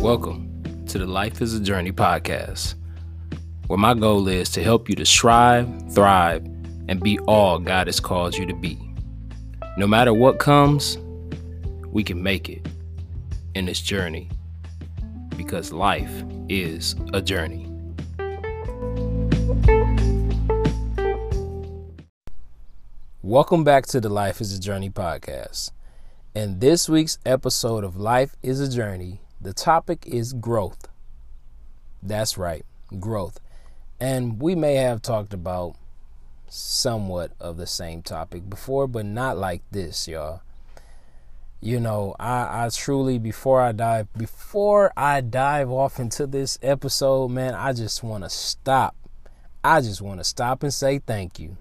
Welcome to the Life is a Journey podcast, where my goal is to help you to strive, thrive, and be all God has called you to be. No matter what comes, we can make it in this journey because life is a journey. Welcome back to the Life is a Journey podcast. In this week's episode of Life is a Journey, the topic is growth. That's right, growth. And we may have talked about somewhat of the same topic before, but not like this, y'all. You know, I, I truly before I dive before I dive off into this episode, man, I just want to stop. I just want to stop and say thank you.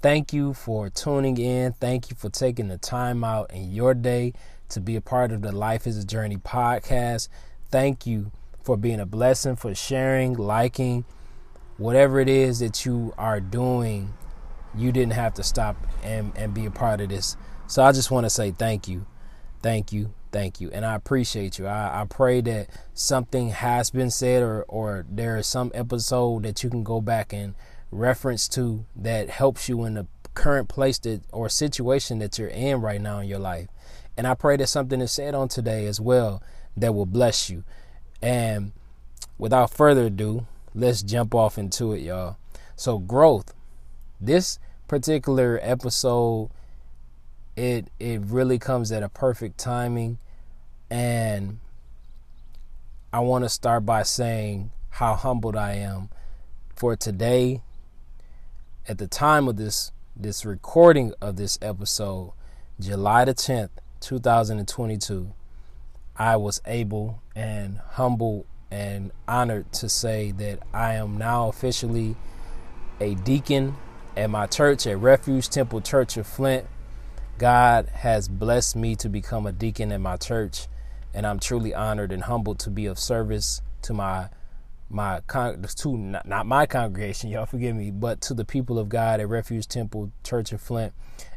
Thank you for tuning in. Thank you for taking the time out in your day to be a part of the Life is a Journey podcast. Thank you for being a blessing, for sharing, liking, whatever it is that you are doing. You didn't have to stop and, and be a part of this. So I just want to say thank you. Thank you. Thank you. And I appreciate you. I, I pray that something has been said or, or there is some episode that you can go back and reference to that helps you in the current place that or situation that you're in right now in your life. And I pray that something is said on today as well that will bless you. And without further ado, let's jump off into it, y'all. So growth. This particular episode it it really comes at a perfect timing and I want to start by saying how humbled I am for today at the time of this this recording of this episode, July the 10th, 2022, I was able and humble and honored to say that I am now officially a deacon at my church at Refuge Temple Church of Flint. God has blessed me to become a deacon at my church, and I'm truly honored and humbled to be of service to my my con- to not, not my congregation, y'all forgive me, but to the people of God at Refuge Temple Church of Flint,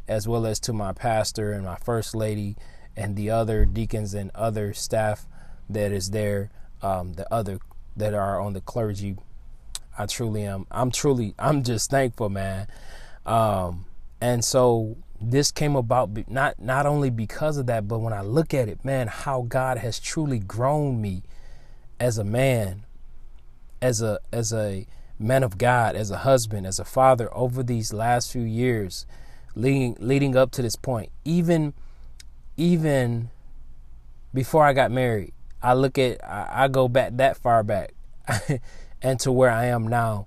as well as to my pastor and my first lady and the other deacons and other staff that is there, um, the other that are on the clergy. I truly am. I'm truly. I'm just thankful, man. Um, and so this came about not not only because of that, but when I look at it, man, how God has truly grown me as a man as a as a man of God, as a husband, as a father over these last few years, leading leading up to this point, even even before I got married, I look at I, I go back that far back and to where I am now.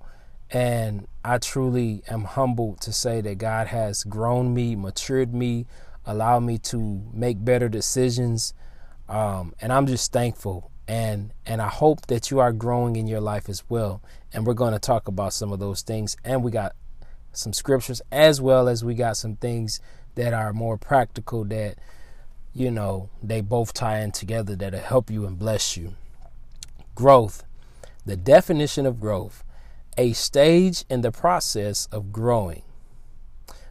And I truly am humbled to say that God has grown me, matured me, allowed me to make better decisions. Um, and I'm just thankful and and I hope that you are growing in your life as well. And we're going to talk about some of those things and we got some scriptures as well as we got some things that are more practical that you know, they both tie in together that'll help you and bless you. Growth. The definition of growth, a stage in the process of growing.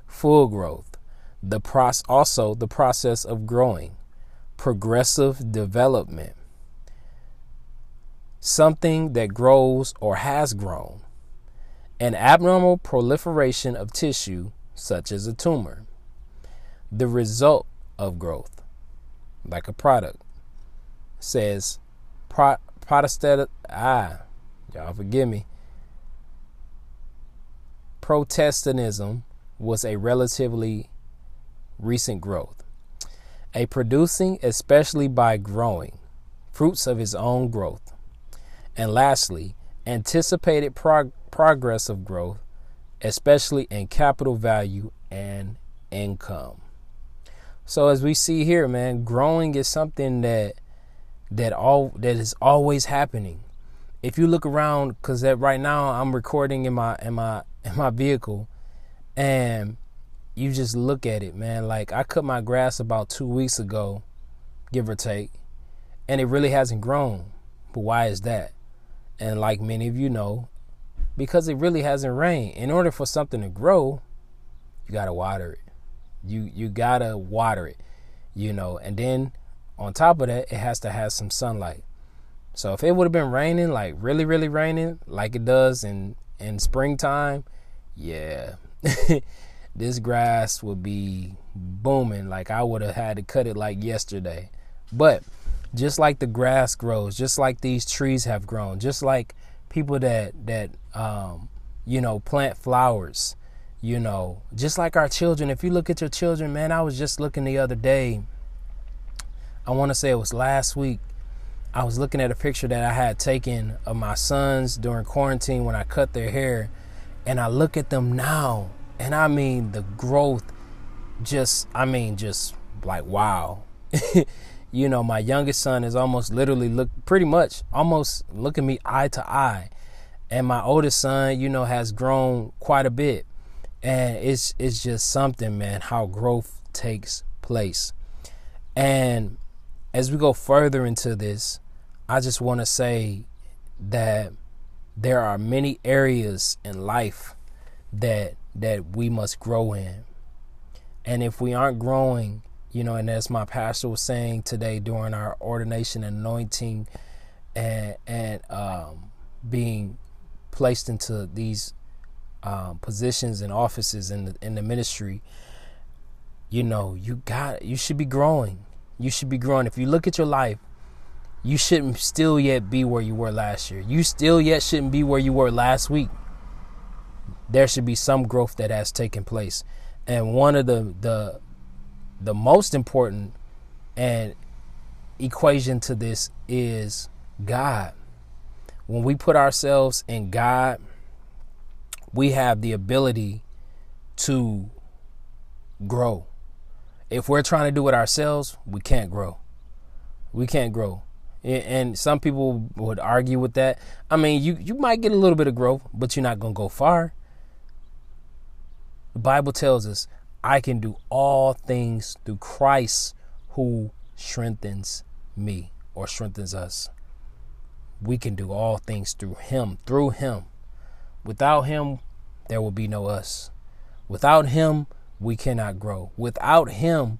Full growth. The process also the process of growing. Progressive development something that grows or has grown, an abnormal proliferation of tissue, such as a tumor, the result of growth, like a product, says pro- ah, y'all forgive me. Protestantism was a relatively recent growth, a producing, especially by growing, fruits of his own growth. And lastly, anticipated prog- progress of growth, especially in capital value and income. So as we see here, man, growing is something that that all that is always happening. If you look around, because right now I'm recording in my in my in my vehicle, and you just look at it, man. Like I cut my grass about two weeks ago, give or take, and it really hasn't grown. But why is that? And like many of you know, because it really hasn't rained, in order for something to grow, you gotta water it. You you gotta water it, you know, and then on top of that, it has to have some sunlight. So if it would have been raining, like really, really raining, like it does in in springtime, yeah, this grass would be booming. Like I would have had to cut it like yesterday. But just like the grass grows, just like these trees have grown, just like people that that um, you know plant flowers, you know, just like our children. If you look at your children, man, I was just looking the other day. I want to say it was last week. I was looking at a picture that I had taken of my sons during quarantine when I cut their hair, and I look at them now, and I mean the growth. Just, I mean, just like wow. you know, my youngest son is almost literally look pretty much almost looking me eye to eye. And my oldest son, you know, has grown quite a bit. And it's it's just something, man, how growth takes place. And as we go further into this, I just want to say that there are many areas in life that that we must grow in. And if we aren't growing you know, and as my pastor was saying today during our ordination and anointing and and um, being placed into these um, positions and offices in the in the ministry, you know, you got you should be growing. You should be growing. If you look at your life, you shouldn't still yet be where you were last year. You still yet shouldn't be where you were last week. There should be some growth that has taken place. And one of the the the most important and equation to this is God. When we put ourselves in God, we have the ability to grow. If we're trying to do it ourselves, we can't grow. We can't grow. And some people would argue with that. I mean, you, you might get a little bit of growth, but you're not going to go far. The Bible tells us I can do all things through Christ who strengthens me or strengthens us. We can do all things through Him, through Him. Without Him, there will be no us. Without Him, we cannot grow. Without Him,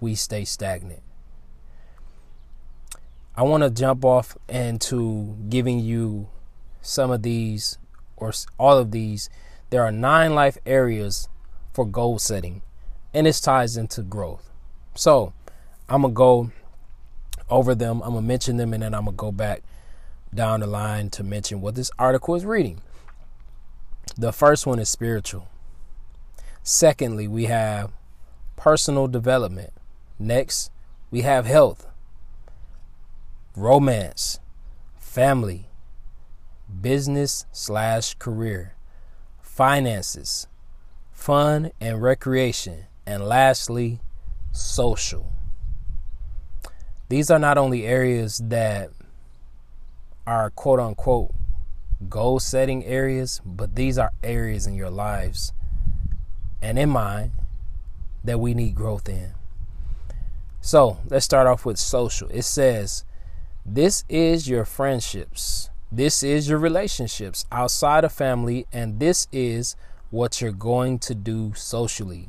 we stay stagnant. I want to jump off into giving you some of these or all of these. There are nine life areas for goal setting, and this ties into growth. So I'm gonna go over them. I'm gonna mention them, and then I'm gonna go back down the line to mention what this article is reading. The first one is spiritual. Secondly, we have personal development. Next, we have health, romance, family, business slash career, finances, fun and recreation, and lastly, social. These are not only areas that are quote unquote goal setting areas, but these are areas in your lives and in mine that we need growth in. So let's start off with social. It says, This is your friendships, this is your relationships outside of family, and this is what you're going to do socially.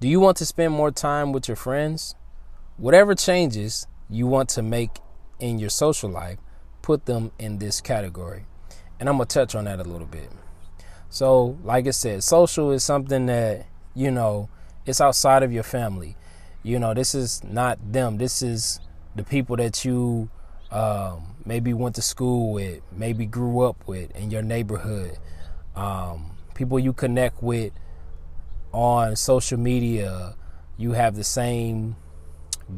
Do you want to spend more time with your friends? Whatever changes you want to make in your social life, put them in this category. And I'm going to touch on that a little bit. So, like I said, social is something that, you know, it's outside of your family. You know, this is not them. This is the people that you um, maybe went to school with, maybe grew up with in your neighborhood. Um, people you connect with on social media, you have the same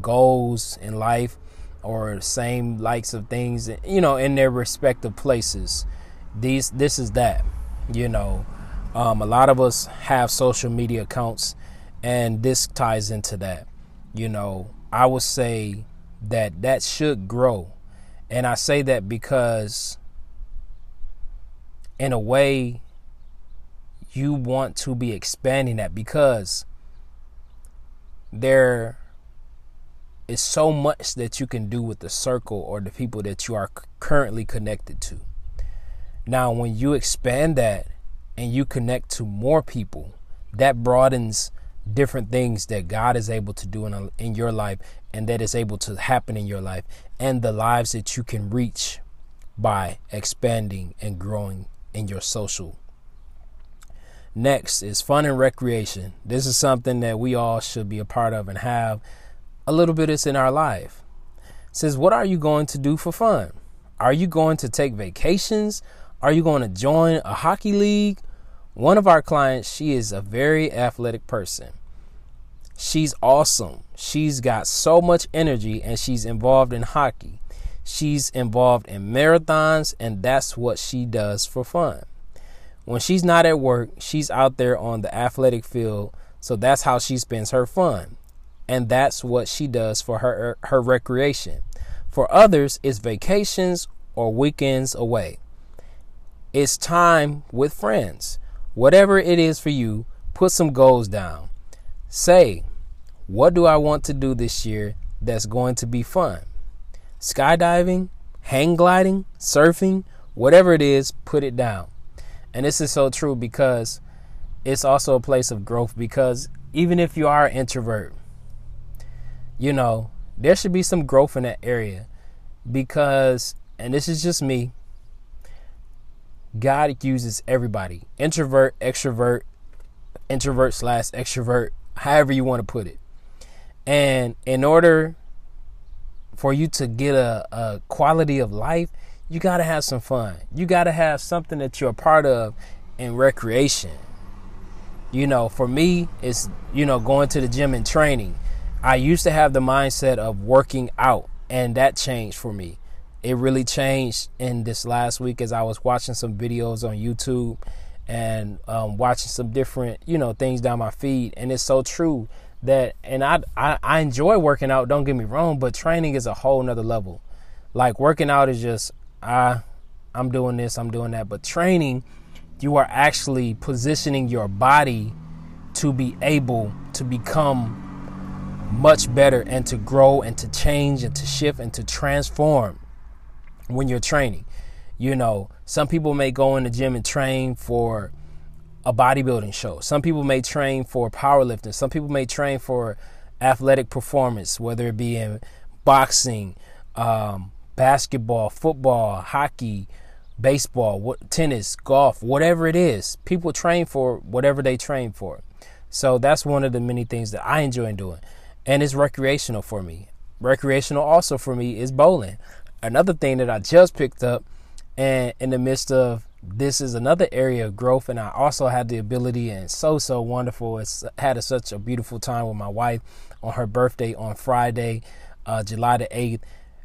goals in life or same likes of things, you know, in their respective places. These, this is that, you know. Um, a lot of us have social media accounts, and this ties into that. You know, I would say that that should grow, and I say that because, in a way, you want to be expanding that because there is so much that you can do with the circle or the people that you are currently connected to. Now, when you expand that and you connect to more people, that broadens different things that God is able to do in, a, in your life and that is able to happen in your life and the lives that you can reach by expanding and growing in your social. Next is fun and recreation. This is something that we all should be a part of and have a little bit of in our life. It says, what are you going to do for fun? Are you going to take vacations? Are you going to join a hockey league? One of our clients, she is a very athletic person. She's awesome. She's got so much energy and she's involved in hockey. She's involved in marathons and that's what she does for fun. When she's not at work, she's out there on the athletic field. So that's how she spends her fun. And that's what she does for her her recreation. For others, it's vacations or weekends away. It's time with friends. Whatever it is for you, put some goals down. Say, what do I want to do this year that's going to be fun? Skydiving, hang gliding, surfing, whatever it is, put it down. And this is so true because it's also a place of growth because even if you are an introvert, you know, there should be some growth in that area because, and this is just me, God uses everybody introvert, extrovert, introvert slash extrovert, however you want to put it. And in order for you to get a, a quality of life, you got to have some fun. You got to have something that you're a part of in recreation. You know, for me, it's, you know, going to the gym and training. I used to have the mindset of working out, and that changed for me it really changed in this last week as I was watching some videos on YouTube and um, watching some different, you know, things down my feed. And it's so true that, and I, I, I enjoy working out. Don't get me wrong, but training is a whole nother level. Like working out is just, I, I'm doing this, I'm doing that. But training, you are actually positioning your body to be able to become much better and to grow and to change and to shift and to transform when you're training. You know, some people may go in the gym and train for a bodybuilding show. Some people may train for powerlifting. Some people may train for athletic performance, whether it be in boxing, um, basketball, football, hockey, baseball, what, tennis, golf, whatever it is. People train for whatever they train for. So that's one of the many things that I enjoy doing. And it's recreational for me. Recreational also for me is bowling another thing that I just picked up, and in the midst of this is another area of growth, and I also had the ability, and so so wonderful. It's had a, such a beautiful time with my wife on her birthday on Friday, uh, July the eighth.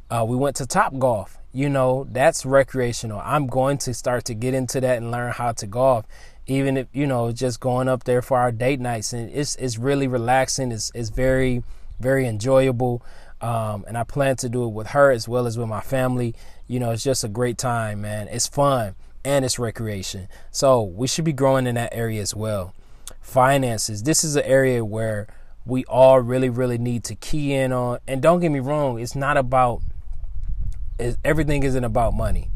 Uh, we went to Top Golf. You know, that's recreational. I'm going to start to get into that and learn how to golf. Even if you know, just going up there for our date nights, and it's it's really relaxing. It's it's very very enjoyable. Um, and I plan to do it with her as well as with my family. You know, it's just a great time, man. It's fun and it's recreation. So we should be growing in that area as well. Finances. This is an area where we all really, really need to key in on. And don't get me wrong, it's not about. It's, everything isn't about money.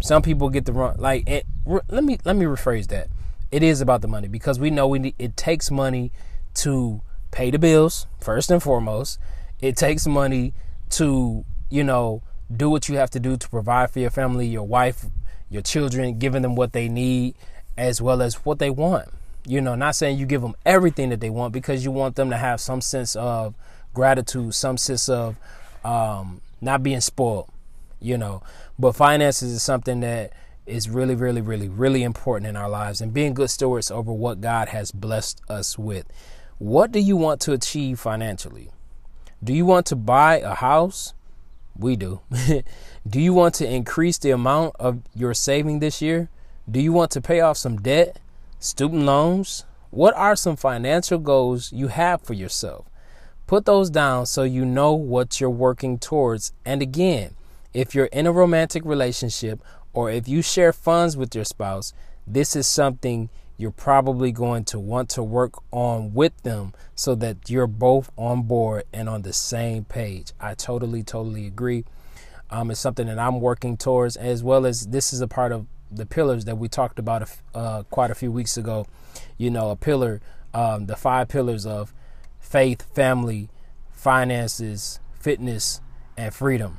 Some people get the wrong. Like, it, let me let me rephrase that. It is about the money because we know we need, it takes money to pay the bills first and foremost it takes money to, you know, do what you have to do to provide for your family, your wife, your children, giving them what they need as well as what they want. You know, not saying you give them everything that they want because you want them to have some sense of gratitude, some sense of um, not being spoiled, you know. But finances is something that is really, really, really, really important in our lives and being good stewards over what God has blessed us with. What do you want to achieve financially? Do you want to buy a house? We do. do you want to increase the amount of your saving this year? Do you want to pay off some debt, student loans? What are some financial goals you have for yourself? Put those down so you know what you're working towards. And again, if you're in a romantic relationship or if you share funds with your spouse, this is something you're probably going to want to work on with them so that you're both on board and on the same page. I totally, totally agree. Um, it's something that I'm working towards, as well as this is a part of the pillars that we talked about uh, quite a few weeks ago. You know, a pillar, um, the five pillars of faith, family, finances, fitness, and freedom.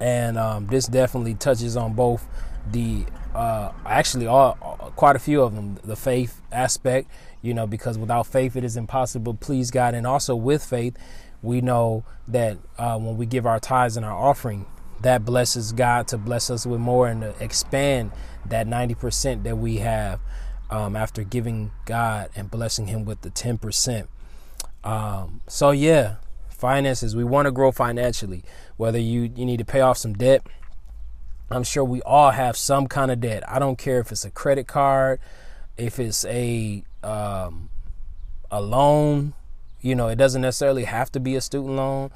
And um, this definitely touches on both the uh, actually all quite a few of them the faith aspect you know because without faith it is impossible please god. And also with faith we know that uh, when we give our tithes and our offering that blesses god to bless us with more and to expand that 90% that we have um, after giving god and blessing him with the 10% um, so yeah finances we want to grow financially whether you you need to pay off some debt. I'm sure we all have some kind of debt. I don't care if it's a credit card if it's a um, a loan you know it doesn't necessarily have to be a student loan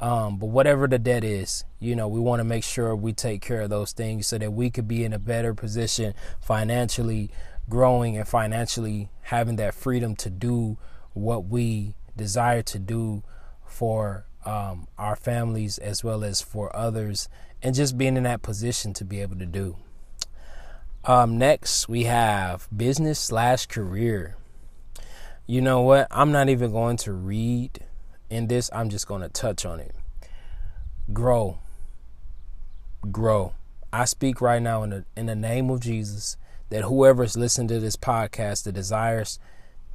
um, but whatever the debt is you know we want to make sure we take care of those things so that we could be in a better position financially growing and financially having that freedom to do what we desire to do for um, our families as well as for others, and just being in that position to be able to do. Um, next, we have business slash career. You know what? I'm not even going to read in this, I'm just going to touch on it. Grow. Grow. I speak right now in the, in the name of Jesus that whoever's listening to this podcast that desires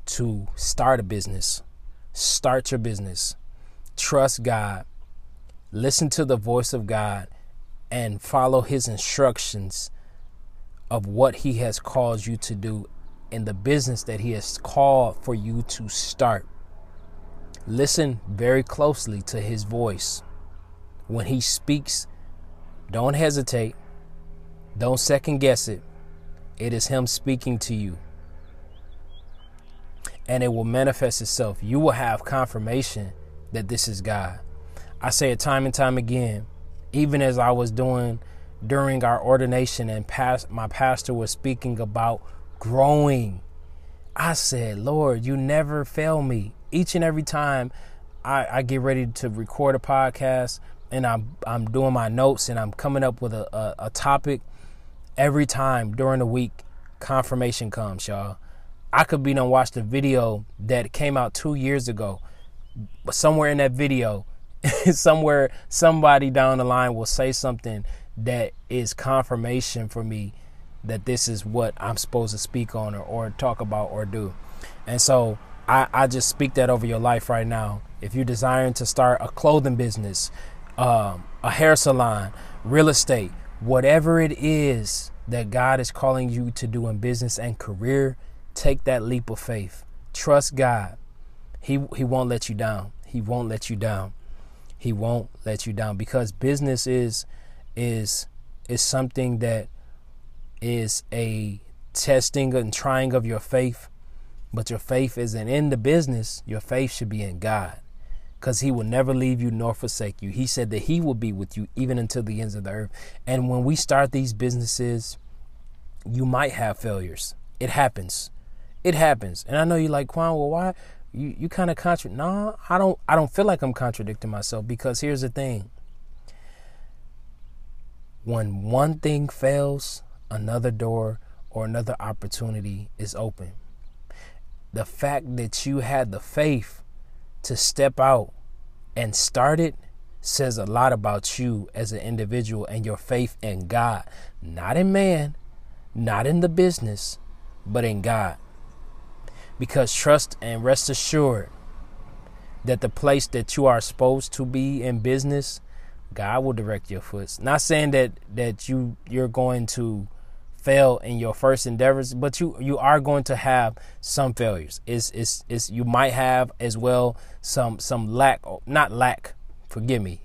to start a business, start your business trust God, listen to the voice of God, and follow His instructions of what He has called you to do in the business that He has called for you to start. Listen very closely to His voice. When He speaks, don't hesitate, don't second guess it. It is Him speaking to you. And it will manifest itself. You will have confirmation that this is God. I say it time and time again, even as I was doing during our ordination and past my pastor was speaking about growing. I said, Lord, you never fail me. Each and every time I, I get ready to record a podcast and I'm I'm doing my notes and I'm coming up with a, a, a topic every time during the week, confirmation comes, y'all. I could be done watch the video that came out two years ago somewhere in that video, somewhere somebody down the line will say something that is confirmation for me that this is what I'm supposed to speak on or, or talk about or do. And so I, I just speak that over your life right now. If you're desiring to start a clothing business, um, a hair salon, real estate, whatever it is that God is calling you to do in business and career, take that leap of faith. Trust God. He he won't let you down. He won't let you down. He won't let you down because business is is is something that is a testing and trying of your faith, but your faith isn't in the business. Your faith should be in God because he will never leave you nor forsake you. He said that he will be with you even until the ends of the earth. And when we start these businesses, you might have failures. It happens. It happens. And I know you're like, Quan, well, why you you kind of contra no i don't i don't feel like i'm contradicting myself because here's the thing. When one thing fails another door or another opportunity is open. The fact that you had the faith to step out and start it says a lot about you as an individual and your faith in God, not in man, not in the business, but in God. Because trust and rest assured that the place that you are supposed to be in business, God will direct your foot. Not saying that that you you're going to fail in your first endeavors, but you you are going to have some failures. It's it's, it's you might have as well some some lack not lack, forgive me.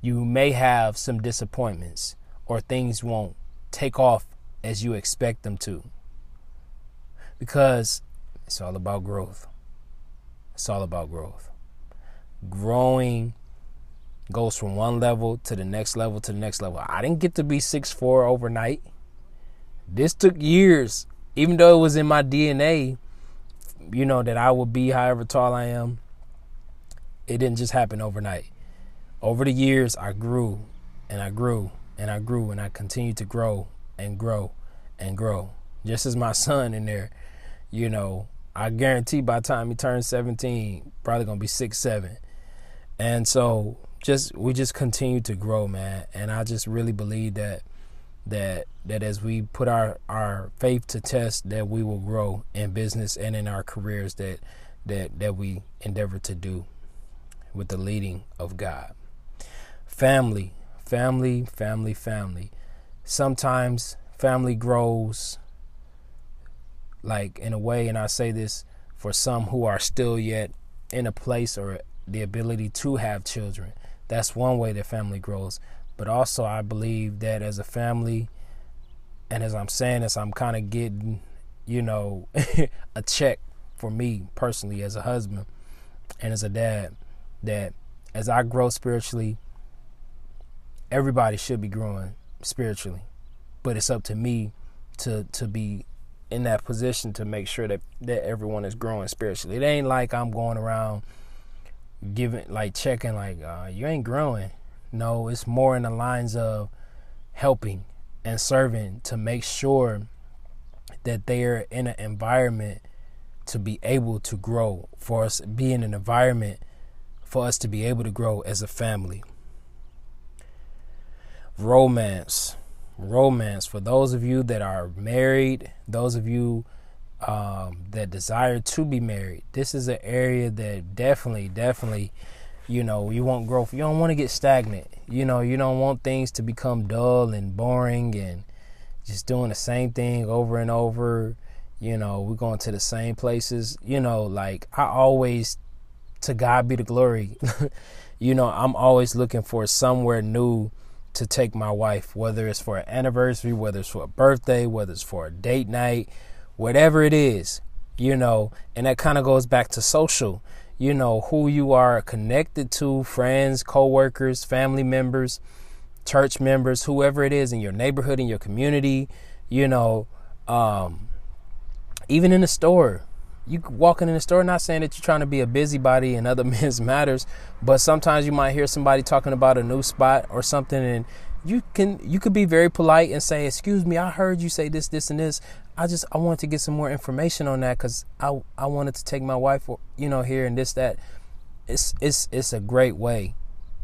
You may have some disappointments or things won't take off as you expect them to. Because it's all about growth. It's all about growth. Growing goes from one level to the next level to the next level. I didn't get to be six four overnight. This took years, even though it was in my DNA, you know, that I would be however tall I am. It didn't just happen overnight. Over the years, I grew and I grew and I grew and I continued to grow and grow and grow. Just as my son in there, you know, I guarantee by the time he turns 17, probably gonna be six, seven. And so just we just continue to grow, man. And I just really believe that that that as we put our our faith to test, that we will grow in business and in our careers that that that we endeavor to do with the leading of God. Family, family, family, family. Sometimes family grows like in a way, and I say this for some who are still yet in a place or the ability to have children. That's one way that family grows. But also, I believe that as a family, and as I'm saying this, I'm kind of getting, you know, a check for me personally as a husband and as a dad that as I grow spiritually, everybody should be growing spiritually. But it's up to me to to be in that position to make sure that that everyone is growing spiritually. It ain't like I'm going around giving like checking like uh, you ain't growing. No, it's more in the lines of helping and serving to make sure that they're in an environment to be able to grow for us be in an environment for us to be able to grow as a family romance romance for those of you that are married those of you um, that desire to be married. This is an area that definitely definitely you know you want growth. You don't want to get stagnant. You know you don't want things to become dull and boring and just doing the same thing over and over. You know we're going to the same places. You know like i always to god be the glory you know i'm always looking for somewhere new to take my wife whether it's for an anniversary whether it's for a birthday whether it's for a date night whatever it is you know? And that kind of goes back to social you know who you are connected to friends co-workers family members church members whoever it is in your neighborhood in your community you know um, even in the store you walking in the store not saying that you're trying to be a busybody in other men's matters but sometimes you might hear somebody talking about a new spot or something and you can you could be very polite and say excuse me i heard you say this this and this. I just i wanted to get some more information on that because i i wanted to take my wife you know here and this that. It's it's it's a great way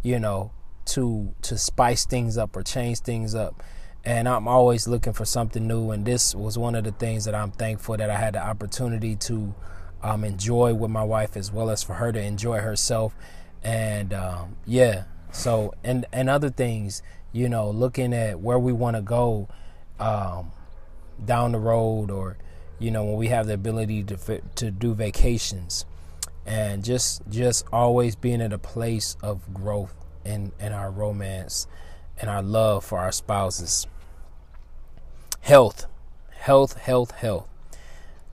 you know to to spice things up or change things up and I'm always looking for something new. And this was one of the things that I'm thankful that I had the opportunity to um, enjoy with my wife, as well as for her to enjoy herself. And um, yeah, so and and other things, you know, looking at where we want to go um, down the road, or you know, when we have the ability to to do vacations, and just just always being at a place of growth in in our romance and our love for our spouses. Health, health, health, health.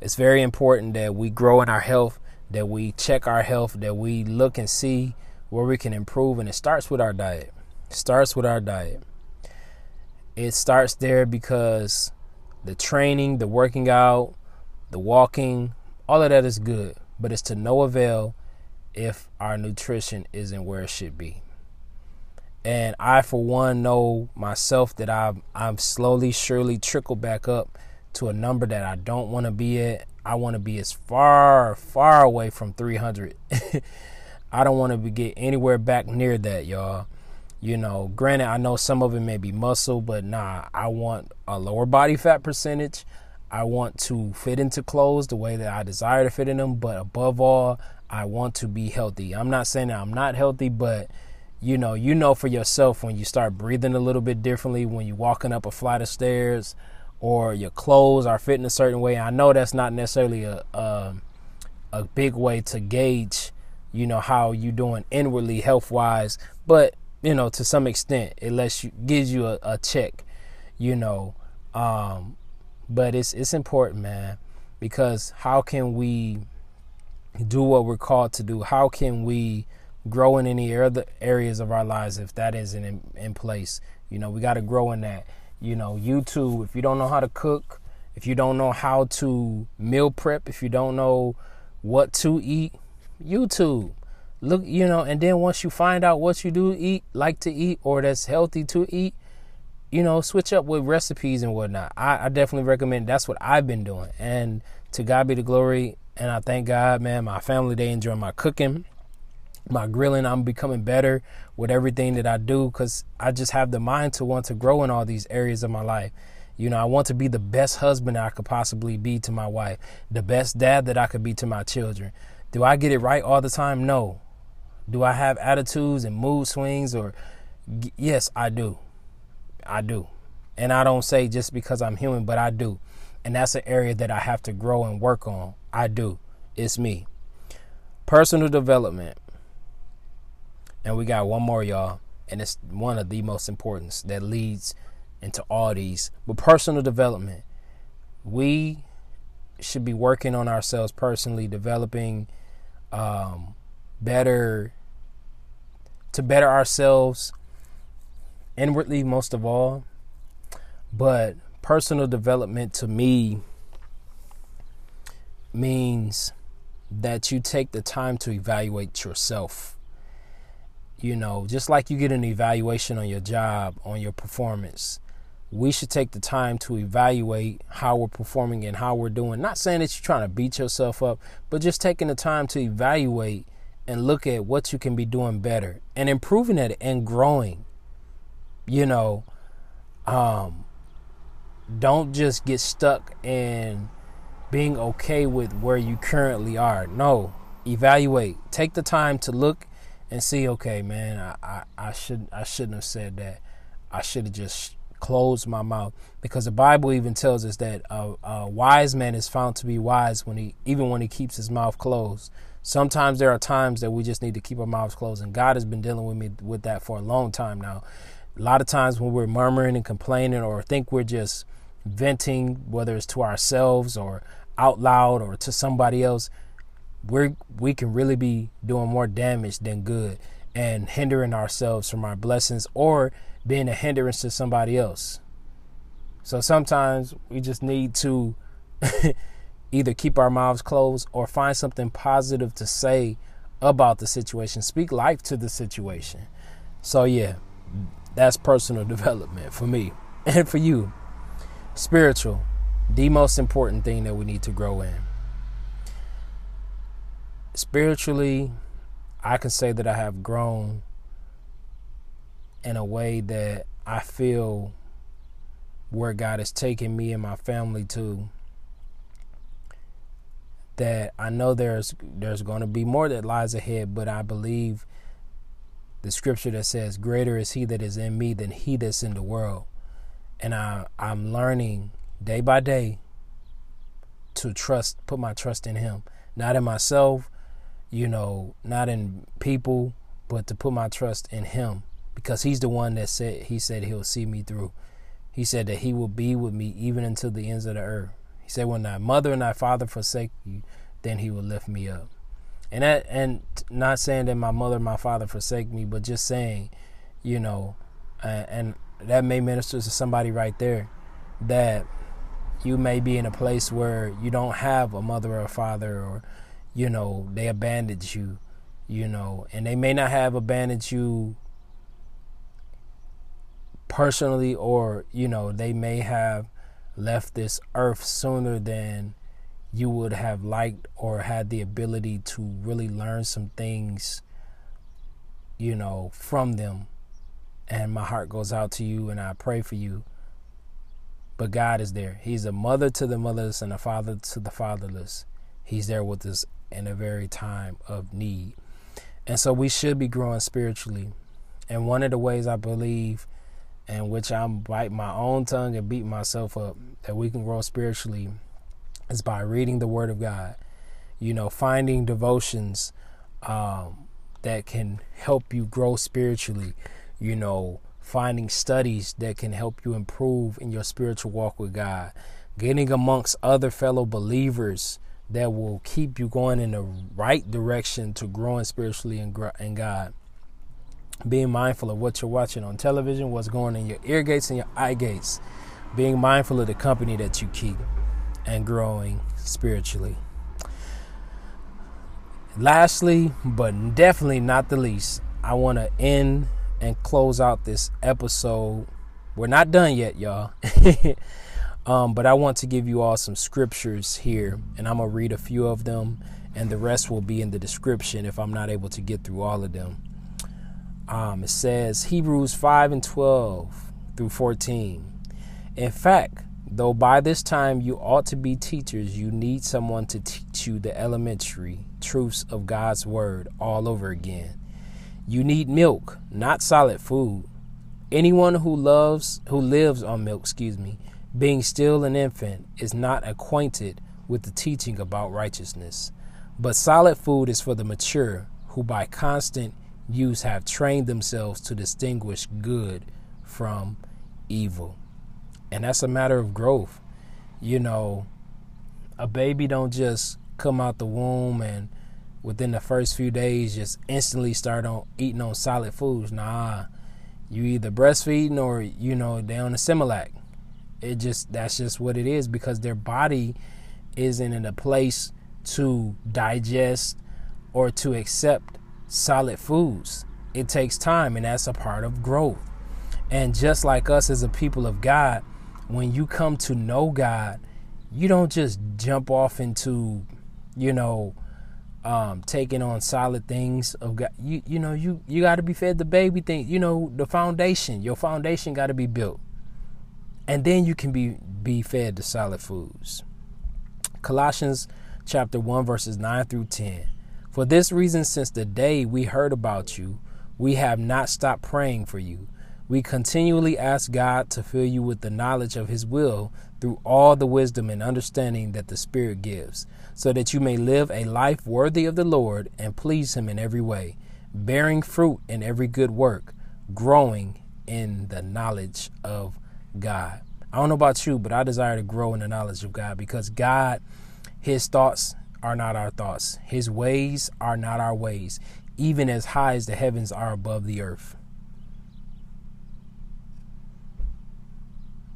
It's very important that we grow in our health, that we check our health, that we look and see where we can improve. And it starts with our diet. It starts with our diet. It starts there because the training, the working out, the walking, all of that is good, but it's to no avail if our nutrition isn't where it should be. And I, for one, know myself that I've, I've slowly, surely trickled back up to a number that I don't want to be at. I want to be as far, far away from 300. I don't want to get anywhere back near that, y'all. You know, granted, I know some of it may be muscle, but nah, I want a lower body fat percentage. I want to fit into clothes the way that I desire to fit in them, but above all, I want to be healthy. I'm not saying that I'm not healthy, but you know, you know for yourself when you start breathing a little bit differently, when you're walking up a flight of stairs, or your clothes are fitting a certain way. I know that's not necessarily a a, a big way to gauge, you know, how you doing inwardly health wise, but you know, to some extent, it lets you gives you a, a check, you know. Um, but it's it's important, man, because how can we do what we're called to do? How can we grow in any other areas of our lives if that isn't in, in place. You know, we got to grow in that. You know, YouTube, if you don't know how to cook, if you don't know how to meal prep, if you don't know what to eat, YouTube. Look, you know, and then once you find out what you do eat, like to eat, or that's healthy to eat, you know, switch up with recipes and whatnot. I, I definitely recommend that's what I've been doing. And to God be the glory. And I thank God, man, my family, they enjoy my cooking my grilling. I'm becoming better with everything that I do because I just have the mind to want to grow in all these areas of my life. You know, I want to be the best husband I could possibly be to my wife, the best dad that I could be to my children. Do I get it right all the time? No. Do I have attitudes and mood swings or yes, I do. I do. And I don't say just because I'm human, but I do. And that's an area that I have to grow and work on. I do. It's me. Personal development. And we got one more, y'all. And it's one of the most important that leads into all these. But personal development. We should be working on ourselves personally, developing um, better to better ourselves inwardly most of all but personal development to me means that you take the time to evaluate yourself you know just like you get an evaluation on your job on your performance we should take the time to evaluate how we're performing and how we're doing. Not saying that you're trying to beat yourself up, but just taking the time to evaluate and look at what you can be doing better and improving at it and growing. You know, um, don't just get stuck in being okay with where you currently are. No, evaluate. Take the time to look and see. Okay, man, I I, I should I shouldn't have said that. I should have just closed my mouth because the bible even tells us that a, a, wise man is found to be wise when he even when he keeps his mouth closed sometimes there are times that we just need to keep our mouths closed and god has been dealing with me with that for a long time now a lot of times when we're murmuring and complaining or think we're just venting whether it's to ourselves or out loud or to somebody else we're we can really be doing more damage than good and hindering ourselves from our blessings or being a hindrance to somebody else. So sometimes we just need to either keep our mouths closed or find something positive to say about the situation. Speak life to the situation. So, yeah, that's personal development for me and for you. Spiritual, the most important thing that we need to grow in. Spiritually, I can say that I have grown in a way that I feel where God is taking me and my family to that I know there's there's going to be more that lies ahead but I believe the scripture that says greater is he that is in me than he that's in the world. And I I'm learning day by day to trust put my trust in him not in myself you know not in people but to put my trust in him because he's the one that said he said he'll see me through. He said that he will be with me even until the ends of the earth. He said, "When thy mother and thy father forsake you, then he will lift me up." And that, and not saying that my mother and my father forsake me, but just saying, you know, and, and that may minister to somebody right there that you may be in a place where you don't have a mother or a father, or you know, they abandoned you, you know, and they may not have abandoned you personally or you know they may have left this earth sooner than you would have liked or had the ability to really learn some things you know from them. And my heart goes out to you and I pray for you. But God is there. He's a mother to the motherless and a father to the fatherless. He's there with us in a very time of need and so we should be growing spiritually and one of the ways I believe and which I'm biting my own tongue and beating myself up that we can grow spiritually is by reading the Word of God. You know, finding devotions um, that can help you grow spiritually. You know, finding studies that can help you improve in your spiritual walk with God. Getting amongst other fellow believers that will keep you going in the right direction to growing spiritually in, in God being mindful of what you're watching on television, what's going in your ear gates and your eye gates, being mindful of the company that you keep, and growing spiritually. Lastly, but definitely not the least, I want to end and close out this episode. We're not done yet, y'all. um, but I want to give you all some scriptures here, and I'm going to read a few of them and the rest will be in the description if I'm not able to get through all of them. Um, it says Hebrews 5 and 12 through 14. In fact, though by this time you ought to be teachers, you need someone to teach you the elementary truths of God's Word all over again. You need milk, not solid food. Anyone who loves who lives on milk, excuse me, being still an infant, is not acquainted with the teaching about righteousness. But solid food is for the mature, who by constant use have trained themselves to distinguish good from evil. And that's a matter of growth. You know, a baby don't just come out the womb and within the first few days just instantly start on eating on solid foods. Nah. You either breastfeeding or you know, they on a Similac. It just that's just what it is because their body isn't in a place to digest or to accept solid foods. It takes time, and that's a part of growth. And just like us as a people of God, when you come to know God, you don't just jump off into, you know, um, taking on solid things of God. You you know you you got to be fed the baby thing. You know the foundation. Your foundation got to be built, and then you can be be fed the solid foods. Colossians chapter 1, verses 9 through 10. For this reason, since the day we heard about you, we have not stopped praying for you. We continually ask God to fill you with the knowledge of His will through all the wisdom and understanding that the Spirit gives, so that you may live a life worthy of the Lord and please Him in every way, bearing fruit in every good work, growing in the knowledge of God. I don't know about you, but I desire to grow in the knowledge of God because God his thoughts are not our thoughts, His ways are not our ways, even as high as the heavens are above the earth.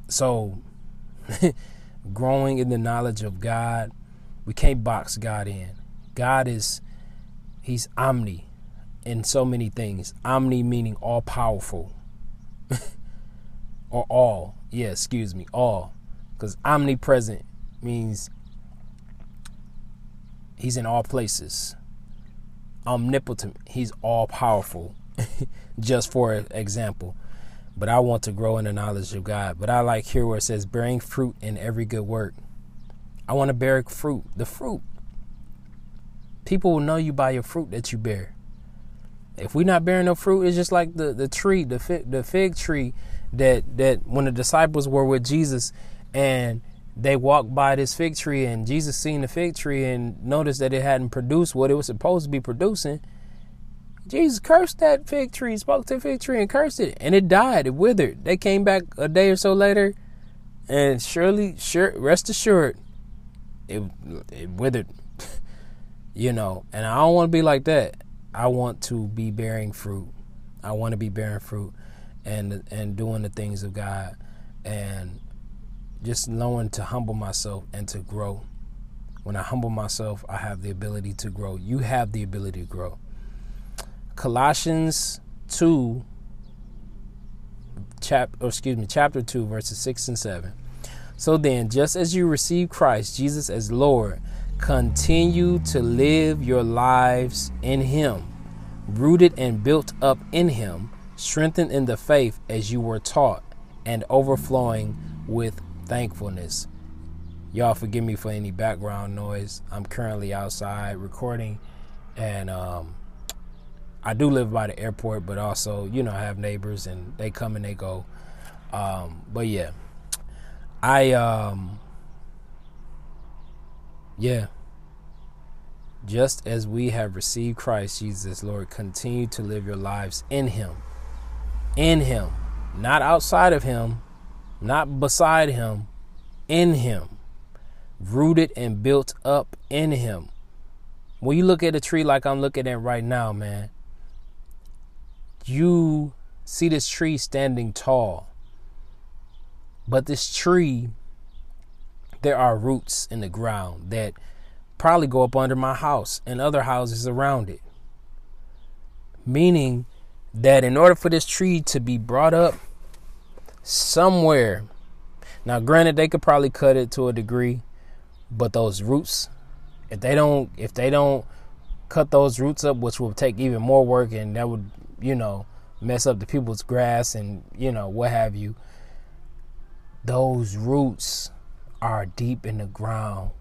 So, growing in the knowledge of God, we can't box God in. God is, He's omni in so many things. Omni meaning all powerful. Or all. Yeah, excuse me, all. Because omnipresent means He's in all places. Omnipotent. He's all powerful. Just for example. But I want to grow in the knowledge of God. But I like here where it says bearing fruit in every good work. I want to bear fruit. The fruit. People will know you by your fruit that you bear. If we're not bearing no fruit, it's just like the, the tree, the fig, the fig tree that that when the disciples were with Jesus and they walked by this fig tree and Jesus seen the fig tree and noticed that it hadn't produced what it was supposed to be producing. Jesus cursed that fig tree, spoke to the fig tree and cursed it, and it died. It withered. They came back a day or so later, and surely, sure, rest assured, it it withered. you know, and I don't want to be like that. I want to be bearing fruit. I want to be bearing fruit, and and doing the things of God, and just knowing to humble myself and to grow. When I humble myself, I have the ability to grow. You have the ability to grow. Colossians 2 chap excuse me, chapter 2 verses 6 and 7. So then, just as you receive Christ Jesus as Lord, continue to live your lives in him, rooted and built up in him, strengthened in the faith as you were taught, and overflowing with thankfulness. Y'all forgive me for any background noise. I'm currently outside recording, and um, I do live by the airport, but also, you know, I have neighbors and they come and they go. Um, but yeah, I, um, yeah, just as we have received Christ Jesus, Lord, continue to live your lives in Him. In Him, not outside of Him, not beside him, in him, rooted and built up in him. When you look at a tree like I'm looking at right now, man, you see this tree standing tall. But this tree, there are roots in the ground that probably go up under my house and other houses around it. Meaning that in order for this tree to be brought up somewhere. Now, granted, they could probably cut it to a degree, but those roots If they don't if they don't cut those roots up, which will take even more work and that would, you know, mess up the people's grass and, you know, what have you. Those roots are deep in the ground.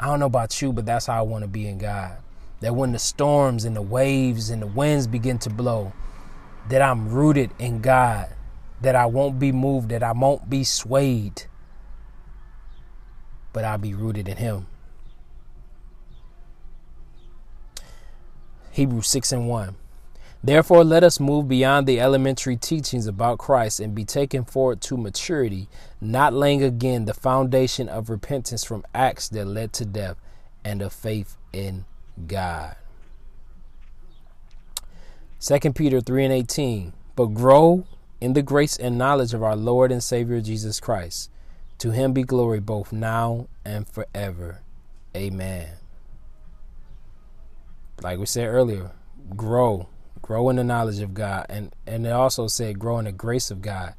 I don't know about you, but that's how I want to be in God. That when the storms and the waves and the winds begin to blow, that I'm rooted in God, that I won't be moved, that I won't be swayed, but I'll be rooted in Him. Hebrews 6 and 1. Therefore, let us move beyond the elementary teachings about Christ and be taken forward to maturity, not laying again the foundation of repentance from acts that led to death and of faith in God. 2 Peter 3 and 18. But grow in the grace and knowledge of our Lord and Savior Jesus Christ. To him be glory both now and forever. Amen like we said earlier, grow, grow in the knowledge of God, and and it also said grow in the grace of God.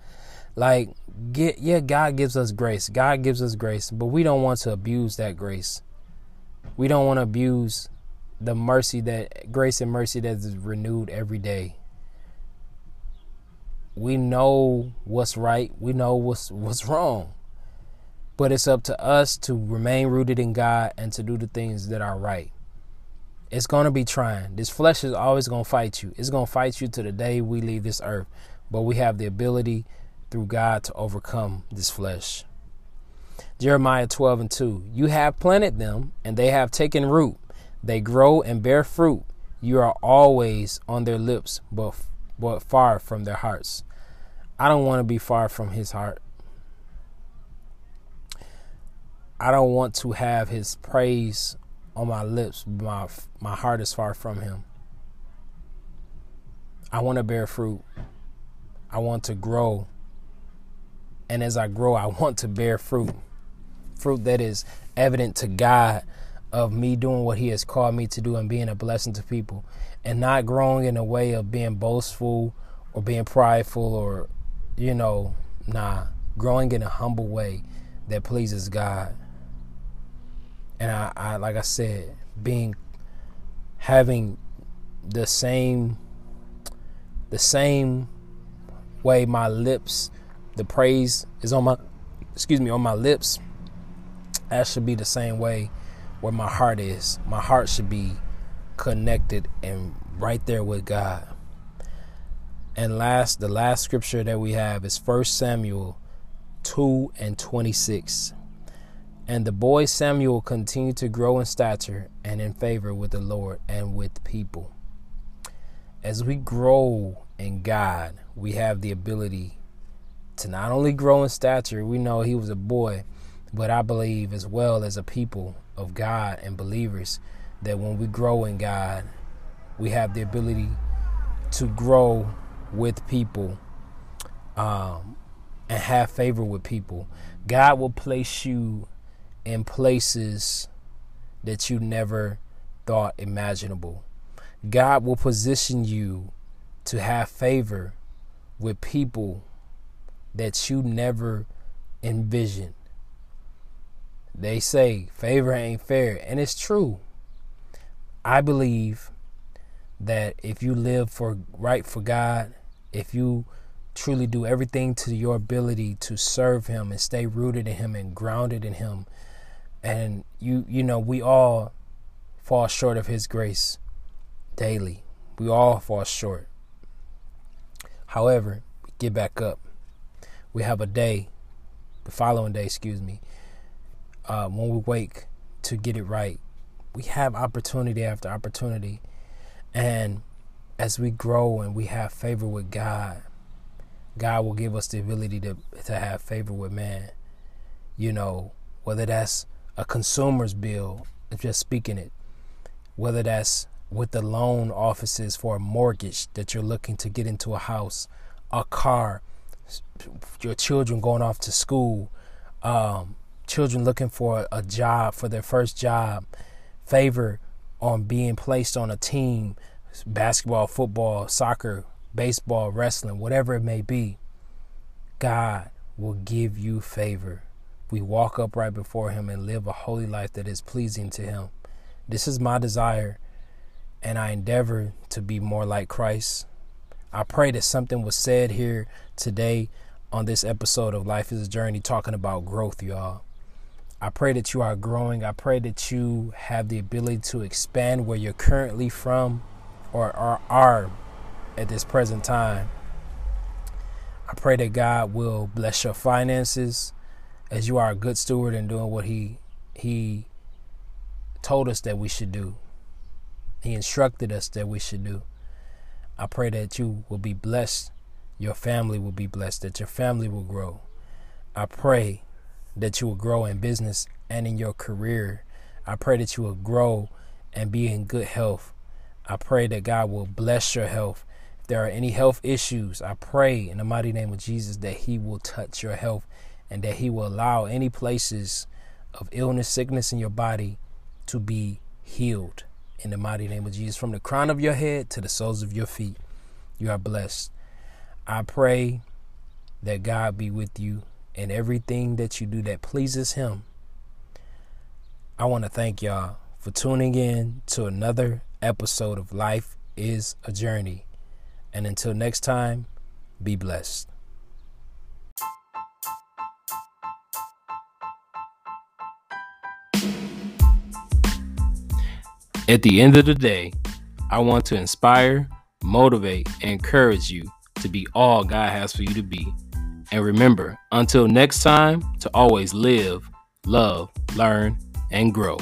Like get yeah, God gives us grace. God gives us grace, but we don't want to abuse that grace. We don't want to abuse the mercy that grace and mercy that is renewed every day. We know what's right. We know what's what's wrong. But it's up to us to remain rooted in God and to do the things that are right. It's going to be trying. This flesh is always going to fight you. It's going to fight you to the day we leave this earth. But we have the ability through God to overcome this flesh. Jeremiah 12 and 2. You have planted them, and they have taken root. They grow and bear fruit. You are always on their lips, but, but far from their hearts. I don't want to be far from his heart. I don't want to have his praise on my lips, my my heart is far from him. I want to bear fruit. I want to grow. And as I grow, I want to bear fruit. Fruit that is evident to God of me doing what he has called me to do and being a blessing to people and not growing in a way of being boastful or being prideful or you know, nah, growing in a humble way that pleases God. And I, I like I said, being having the same the same way my lips the praise is on my excuse me on my lips that should be the same way where my heart is. My heart should be connected and right there with god. And last the last scripture that we have is First samuel 2 and 26 and the boy Samuel continued to grow in stature and in favor with the Lord and with people. As we grow in God, we have the ability to not only grow in stature, we know he was a boy, but I believe as well as a people of God and believers that when we grow in God, we have the ability to grow with people um, and have favor with people. God will place you in places that you never thought imaginable. God will position you to have favor with people that you never envisioned. They say favor ain't fair, and it's true. I believe that if you live for right for God, if you truly do everything to your ability to serve him and stay rooted in him and grounded in him and you you know we all fall short of his grace daily. We all fall short. However we get back up. We have a day the following day excuse me uh, when we wake to get it right we have opportunity after opportunity. And as we grow and we have favor with god god will give us the ability to to have favor with man. You know whether that's a consumer's bill, just speaking it, whether that's with the loan offices for a mortgage that you're looking to get into a house, a car, your children going off to school, um, children looking for a job for their first job, favor on being placed on a team, basketball, football, soccer, baseball, wrestling, whatever it may be. God will give you favor we walk upright before Him and live a holy life that is pleasing to Him. This is my desire, and I endeavor to be more like Christ. I pray that something was said here today on this episode of Life is a Journey talking about growth, y'all. I pray that you are growing. I pray that you have the ability to expand where you're currently from or are, at this present time. I pray that God will bless your finances as you are a good steward in doing what he he told us that we should do. He instructed us that we should do. I pray that you will be blessed, your family will be blessed, that your family will grow. I pray that you will grow in business and in your career. I pray that you will grow and be in good health. I pray that God will bless your health. If there are any health issues, I pray in the mighty name of Jesus that He will touch your health and that He will allow any places of illness, sickness in your body to be healed in the mighty name of Jesus. From the crown of your head to the soles of your feet, you are blessed. I pray that God be with you in everything that you do that pleases Him. I want to thank y'all for tuning in to another episode of Life is a Journey. And until next time, be blessed. At the end of the day, I want to inspire, motivate, and encourage you to be all God has for you to be. And remember, until next time, to always live, love, learn, and grow.